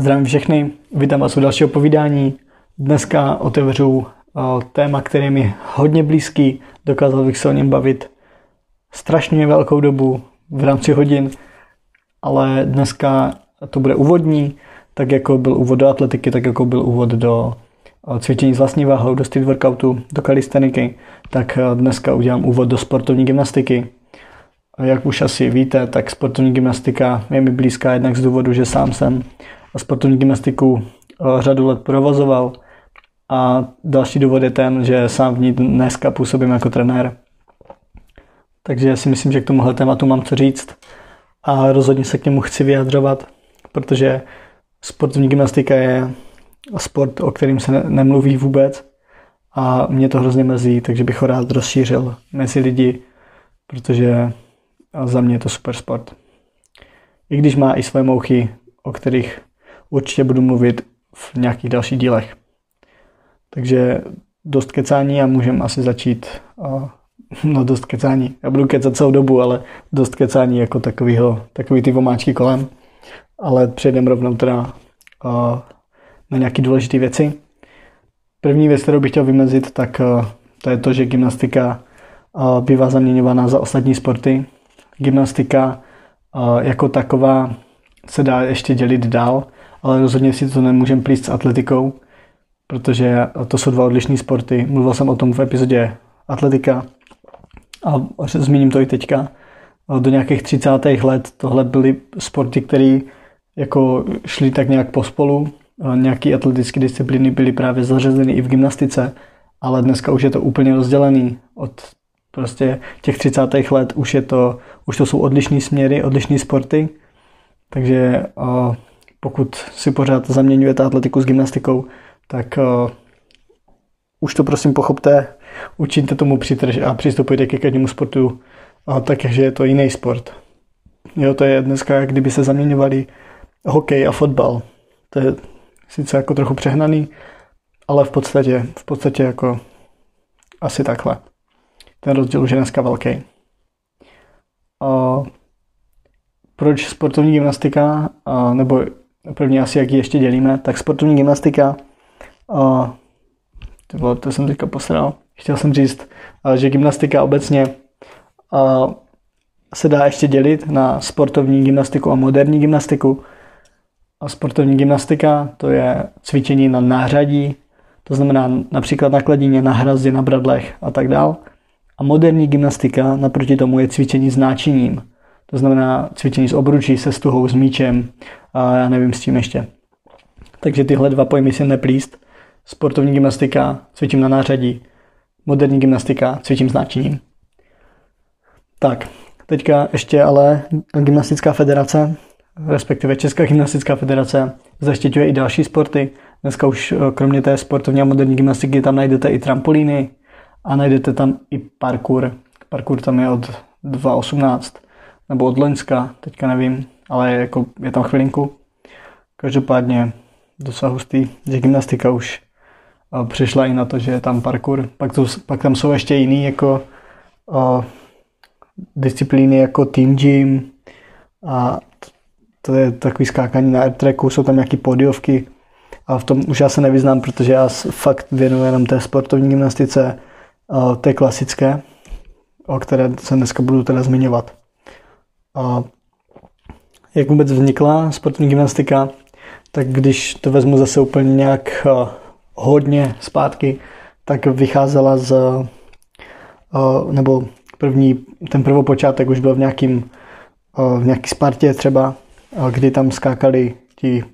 Zdravím všechny, vítám vás u dalšího povídání. Dneska otevřu eh, téma, který mi hodně blízký, dokázal bych se o něm bavit strašně velkou dobu v rámci hodin, ale dneska to bude úvodní, tak jako byl úvod do atletiky, tak jako byl úvod do eh, cvičení s vlastní váhou, do street workoutu, do kalisteniky, tak eh, dneska udělám úvod do sportovní gymnastiky. Jak už asi víte, tak sportovní gymnastika je mi blízká jednak z důvodu, že sám jsem sportovní gymnastiku eh, řadu let provozoval a další důvod je ten, že sám v ní dneska působím jako trenér. Takže si myslím, že k tomuhle tématu mám co říct a rozhodně se k němu chci vyjadřovat, protože sportovní gymnastika je sport, o kterým se nemluví vůbec a mě to hrozně mrzí, takže bych ho rád rozšířil mezi lidi, protože za mě je to super sport. I když má i své mouchy, o kterých určitě budu mluvit v nějakých dalších dílech. Takže dost kecání a můžeme asi začít. No dost kecání. Já budu kecat celou dobu, ale dost kecání jako takovýho, takový ty vomáčky kolem. Ale přejdeme rovnou teda na nějaké důležité věci. První věc, kterou bych chtěl vymezit, tak to je to, že gymnastika bývá zaměňována za ostatní sporty. Gymnastika jako taková se dá ještě dělit dál ale rozhodně si to nemůžeme plíst s atletikou, protože to jsou dva odlišné sporty. Mluvil jsem o tom v epizodě atletika a zmíním to i teďka. Do nějakých 30. let tohle byly sporty, které jako šly tak nějak pospolu. Nějaké atletické disciplíny byly právě zařazeny i v gymnastice, ale dneska už je to úplně rozdělený. Od prostě těch 30. let už, je to, už to jsou odlišné směry, odlišné sporty. Takže pokud si pořád zaměňujete atletiku s gymnastikou, tak uh, už to prosím pochopte, učiňte tomu přitrž a přistupujte ke každému sportu uh, tak, že je to jiný sport. Jo, to je dneska, kdyby se zaměňovali hokej a fotbal. To je sice jako trochu přehnaný, ale v podstatě, v podstatě jako asi takhle. Ten rozdíl už je dneska velký. Uh, proč sportovní gymnastika, nebo první asi, jak ji ještě dělíme, tak sportovní gymnastika, a, to, to jsem teďka posral, chtěl jsem říct, že gymnastika obecně a, se dá ještě dělit na sportovní gymnastiku a moderní gymnastiku. A sportovní gymnastika to je cvičení na nářadí, to znamená například na kladině, na hrazdě, na bradlech a tak dál. A moderní gymnastika naproti tomu je cvičení s náčiním. To znamená cvičení s obručí, se stuhou, s míčem a já nevím s čím ještě. Takže tyhle dva pojmy si neplíst. Sportovní gymnastika, cvičím na nářadí. Moderní gymnastika, cvičím s náčiním. Tak, teďka ještě ale gymnastická federace, respektive Česká gymnastická federace, zaštiťuje i další sporty. Dneska už eh, kromě té sportovní a moderní gymnastiky tam najdete i trampolíny a najdete tam i parkour. Parkour tam je od 2.18 nebo od Loňska, teďka nevím, ale jako je tam chvilinku. Každopádně docela hustý, že gymnastika už přišla i na to, že je tam parkour. Pak, to, pak tam jsou ještě jiný jako uh, disciplíny jako team gym a to je takový skákání na airtracku, jsou tam nějaké podiovky a v tom už já se nevyznám, protože já fakt věnuji jenom té sportovní gymnastice, té klasické, o které se dneska budu teda zmiňovat. A jak vůbec vznikla sportovní gymnastika, tak když to vezmu zase úplně nějak uh, hodně zpátky, tak vycházela z, uh, nebo první, ten prvopočátek už byl v nějakým, uh, v nějaký Spartě třeba, kdy tam skákali ti,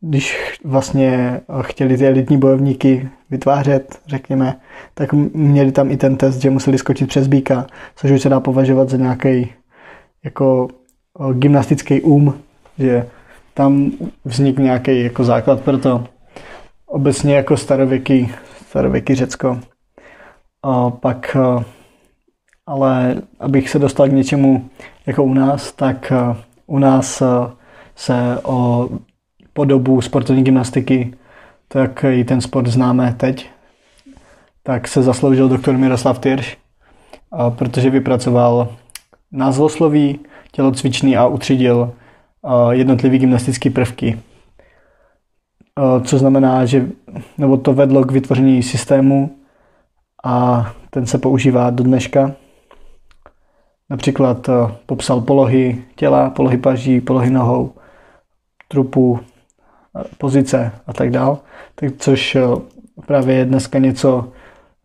když vlastně chtěli ty elitní bojovníky vytvářet, řekněme, tak měli tam i ten test, že museli skočit přes býka, což už se dá považovat za nějaký jako gymnastický um, že tam vznikl nějaký jako základ pro to. Obecně jako starověký, starověký Řecko. A pak, ale abych se dostal k něčemu jako u nás, tak u nás se o podobu sportovní gymnastiky, tak i ten sport známe teď, tak se zasloužil doktor Miroslav Tyrš, protože vypracoval názvosloví, tělocvičný a utřídil jednotlivé gymnastické prvky. co znamená, že nebo to vedlo k vytvoření systému a ten se používá do dneška. Například popsal polohy těla, polohy paží, polohy nohou, trupu, pozice a tak dál. Tak, což právě je dneska něco,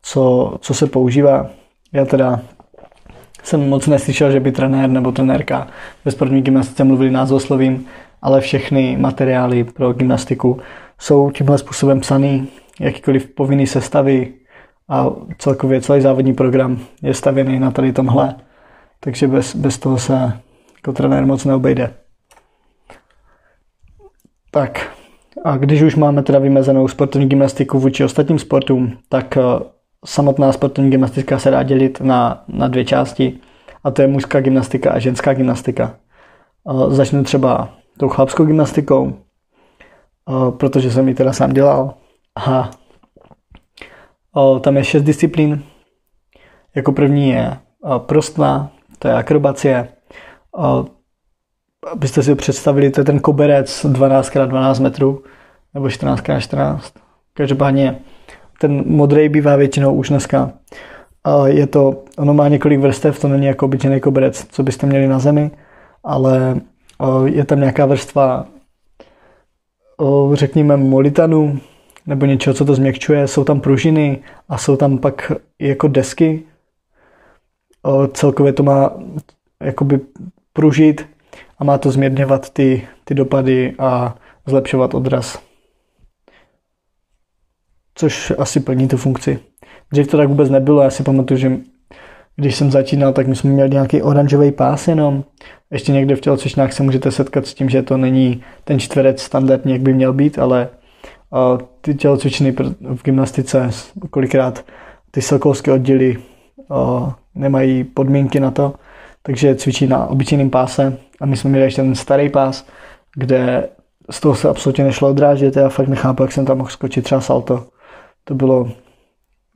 co, co se používá. Já teda jsem moc neslyšel, že by trenér nebo trenérka ve sportovní gymnastice mluvili názvoslovím, ale všechny materiály pro gymnastiku jsou tímhle způsobem psaný, jakýkoliv povinný sestavy a celkově celý závodní program je stavěný na tady tomhle. Takže bez, bez toho se jako trenér moc neobejde. Tak, a když už máme teda vymezenou sportovní gymnastiku vůči ostatním sportům, tak eh, samotná sportovní gymnastika se dá dělit na, na dvě části a to je mužská gymnastika a ženská gymnastika. Začnu třeba tou chlapskou gymnastikou, protože jsem ji teda sám dělal. A tam je šest disciplín. Jako první je prostná, to je akrobacie, abyste si představili, to je ten koberec 12x12 metrů, nebo 14x14. Každopádně ten modrý bývá většinou už dneska. Je to, ono má několik vrstev, to není jako obyčejný koberec, co byste měli na zemi, ale je tam nějaká vrstva, řekněme, molitanu, nebo něčeho, co to změkčuje. Jsou tam pružiny a jsou tam pak jako desky. Celkově to má jakoby pružit a má to zmírňovat ty, ty dopady a zlepšovat odraz. Což asi plní tu funkci. Dřív to tak vůbec nebylo, já si pamatuju, že když jsem začínal, tak my jsme měli nějaký oranžový pás jenom. Ještě někde v tělocvičnách se můžete setkat s tím, že to není ten čtverec standardní, jak by měl být, ale ty tělocvičny v gymnastice kolikrát ty sokolské oddíly nemají podmínky na to, takže cvičí na obyčejném páse a my jsme měli ještě ten starý pás, kde z toho se absolutně nešlo odrážet, já fakt nechápu, jak jsem tam mohl skočit třeba salto. To bylo,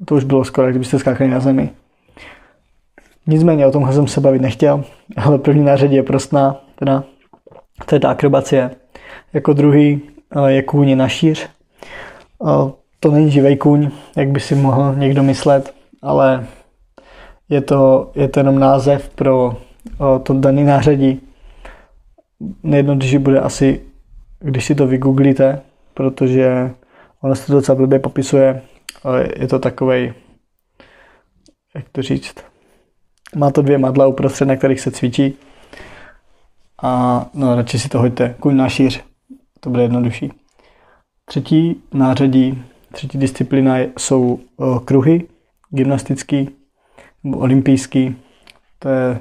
to už bylo skoro, kdybyste skákali na zemi. Nicméně o tomhle jsem se bavit nechtěl, ale první nářadí je prostná, teda to je ta akrobacie. Jako druhý je kůň na šíř. To není živý kůň, jak by si mohl někdo myslet, ale je to, je to jenom název pro to daný nářadí. Nejjednodušší bude asi, když si to vygooglíte, protože ono se to docela blbě popisuje. Je to takovej, jak to říct, má to dvě madla uprostřed, na kterých se cvičí. A no, radši si to hoďte. Kuň na šíř. To bude jednodušší. Třetí nářadí, třetí disciplína jsou kruhy gymnastický olympijský. To je,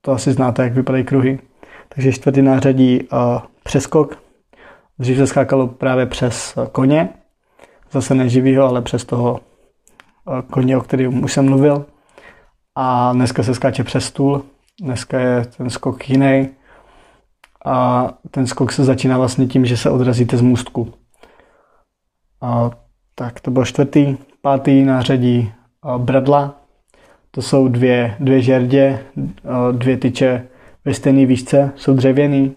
to asi znáte, jak vypadají kruhy. Takže čtvrtý nářadí uh, přeskok. Dřív se skákalo právě přes koně, zase neživýho, ale přes toho uh, koně, o kterém už jsem mluvil. A dneska se skáče přes stůl. Dneska je ten skok jiný. A ten skok se začíná vlastně tím, že se odrazíte z můstku. A, tak to byl čtvrtý. Pátý nářadí bradla. To jsou dvě, dvě žerdě, dvě tyče ve stejné výšce, jsou dřevěný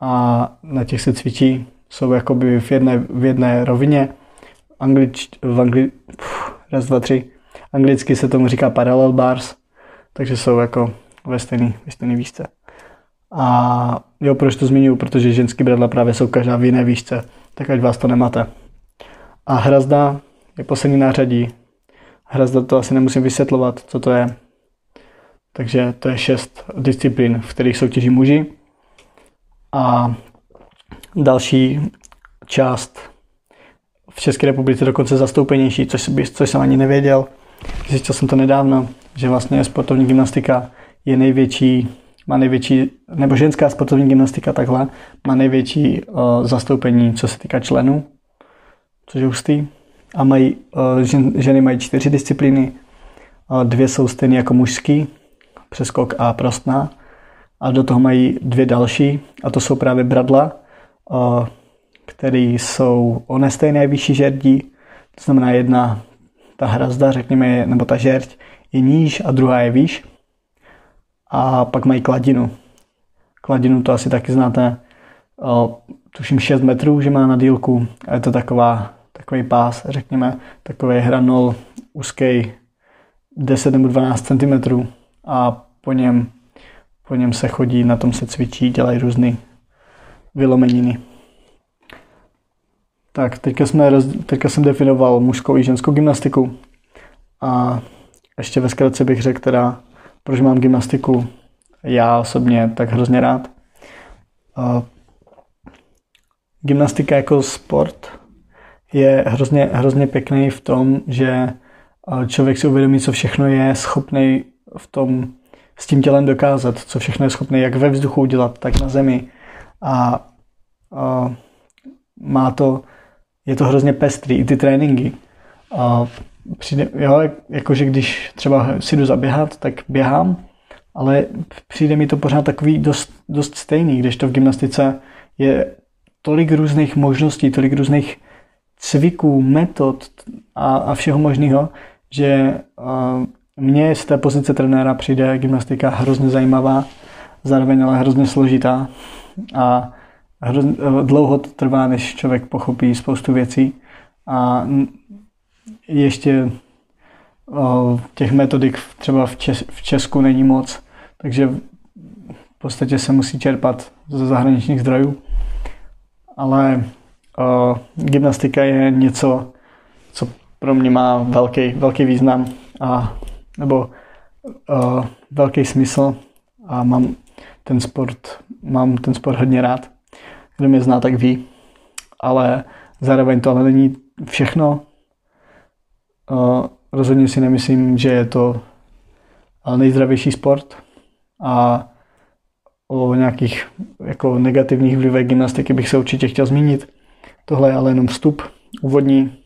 a na těch se cvičí, jsou jakoby v jedné, v jedné rovině. Anglič, v angli, pff, raz, dva, tři. Anglicky se tomu říká parallel bars, takže jsou jako ve stejné, ve stejné výšce. A jo, proč to zmiňuji? Protože ženský bradla právě jsou každá v jiné výšce, tak ať vás to nemáte. A hrazda je poslední nářadí, Hrazda to asi nemusím vysvětlovat, co to je. Takže to je šest disciplín, v kterých soutěží muži. A další část v České republice dokonce zastoupenější, což, což jsem ani nevěděl. Zjistil jsem to nedávno, že vlastně sportovní gymnastika je největší, má největší, nebo ženská sportovní gymnastika takhle, má největší uh, zastoupení, co se týká členů, což je hustý a mají, eh, žen, ženy mají čtyři disciplíny, dvě jsou stejné jako mužský, přeskok a prostná a do toho mají dvě další a to jsou právě bradla, které jsou o nestejné vyšší žerdí, to znamená jedna, ta hrazda, řekněme, nebo ta žerď je níž a druhá je výš. A pak mají kladinu. Kladinu to asi taky znáte. Tuším 6 metrů, že má na dílku a je to taková, takový pás, řekněme, takový hranol úzký 10 nebo 12 cm a po něm, po něm se chodí, na tom se cvičí, dělají různé vylomeniny. Tak, teďka, jsme, teďka jsem definoval mužskou i ženskou gymnastiku a ještě ve zkratce bych řekl teda, proč mám gymnastiku já osobně tak hrozně rád. Gymnastika jako sport je hrozně, hrozně pěkný v tom, že člověk si uvědomí, co všechno je schopný v tom s tím tělem dokázat, co všechno je schopný jak ve vzduchu udělat, tak na zemi. A, a má to, je to hrozně pestrý, i ty tréninky. A přijde, jo, jakože když třeba si jdu zaběhat, tak běhám, ale přijde mi to pořád takový dost, dost stejný, když to v gymnastice je tolik různých možností, tolik různých cviků, metod a, a všeho možného, že mně z té pozice trenéra přijde gymnastika hrozně zajímavá, zároveň ale hrozně složitá a hrozně, dlouho to trvá, než člověk pochopí spoustu věcí a ještě uh, těch metodik třeba v, Čes, v Česku není moc, takže v podstatě se musí čerpat ze zahraničních zdrojů. Ale uh, gymnastika je něco, co pro mě má velký, velký význam a nebo uh, velký smysl a mám ten sport, mám ten sport hodně rád. Kdo mě zná, tak ví. Ale zároveň to ale není všechno. Uh, rozhodně si nemyslím, že je to nejzdravější sport a o nějakých jako negativních vlivech gymnastiky bych se určitě chtěl zmínit. Tohle je ale jenom vstup, úvodní,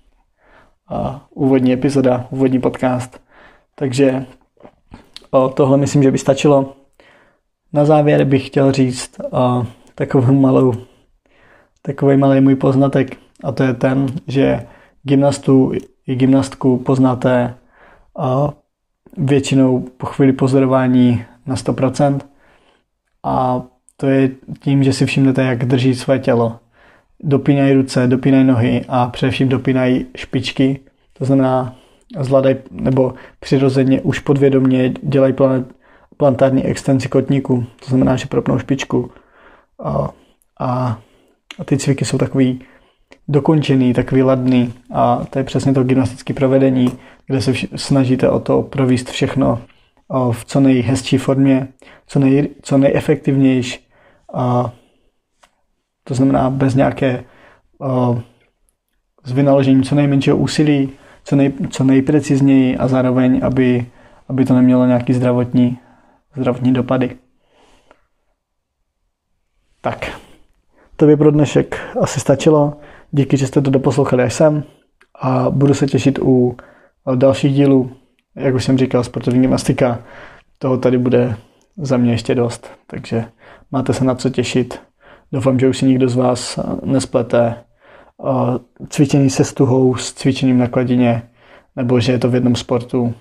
a úvodní epizoda, úvodní podcast. Takže o, tohle myslím, že by stačilo. Na závěr bych chtěl říct o, takovou malou, takový malý můj poznatek a to je ten, že gymnastu i gymnastku poznáte o, většinou po chvíli pozorování na 100% a to je tím, že si všimnete, jak drží své tělo. Dopínají ruce, dopínají nohy a především dopínají špičky. To znamená, zvládají nebo přirozeně už podvědomě dělají plantární extenzi kotníku. To znamená, že propnou špičku. A, a, a ty cviky jsou takový dokončený, takový ladný a to je přesně to gymnastické provedení, kde se vš- snažíte o to províst všechno v co nejhezčí formě, co, nej, co nejefektivnější. A to znamená bez nějaké o, s vynaložením co nejmenšího úsilí, co, nej, co nejprecizněji a zároveň, aby, aby to nemělo nějaký zdravotní, zdravotní dopady. Tak, to by pro dnešek asi stačilo. Díky, že jste to doposlouchali až sem a budu se těšit u dalších dílů jak už jsem říkal, sportovní gymnastika, toho tady bude za mě ještě dost, takže máte se na co těšit. Doufám, že už si nikdo z vás nesplete cvičení se stuhou s cvičením na kladině, nebo že je to v jednom sportu.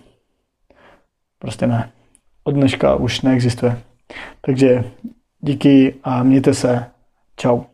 Prostě ne. Od dneška už neexistuje. Takže díky a mějte se. Ciao.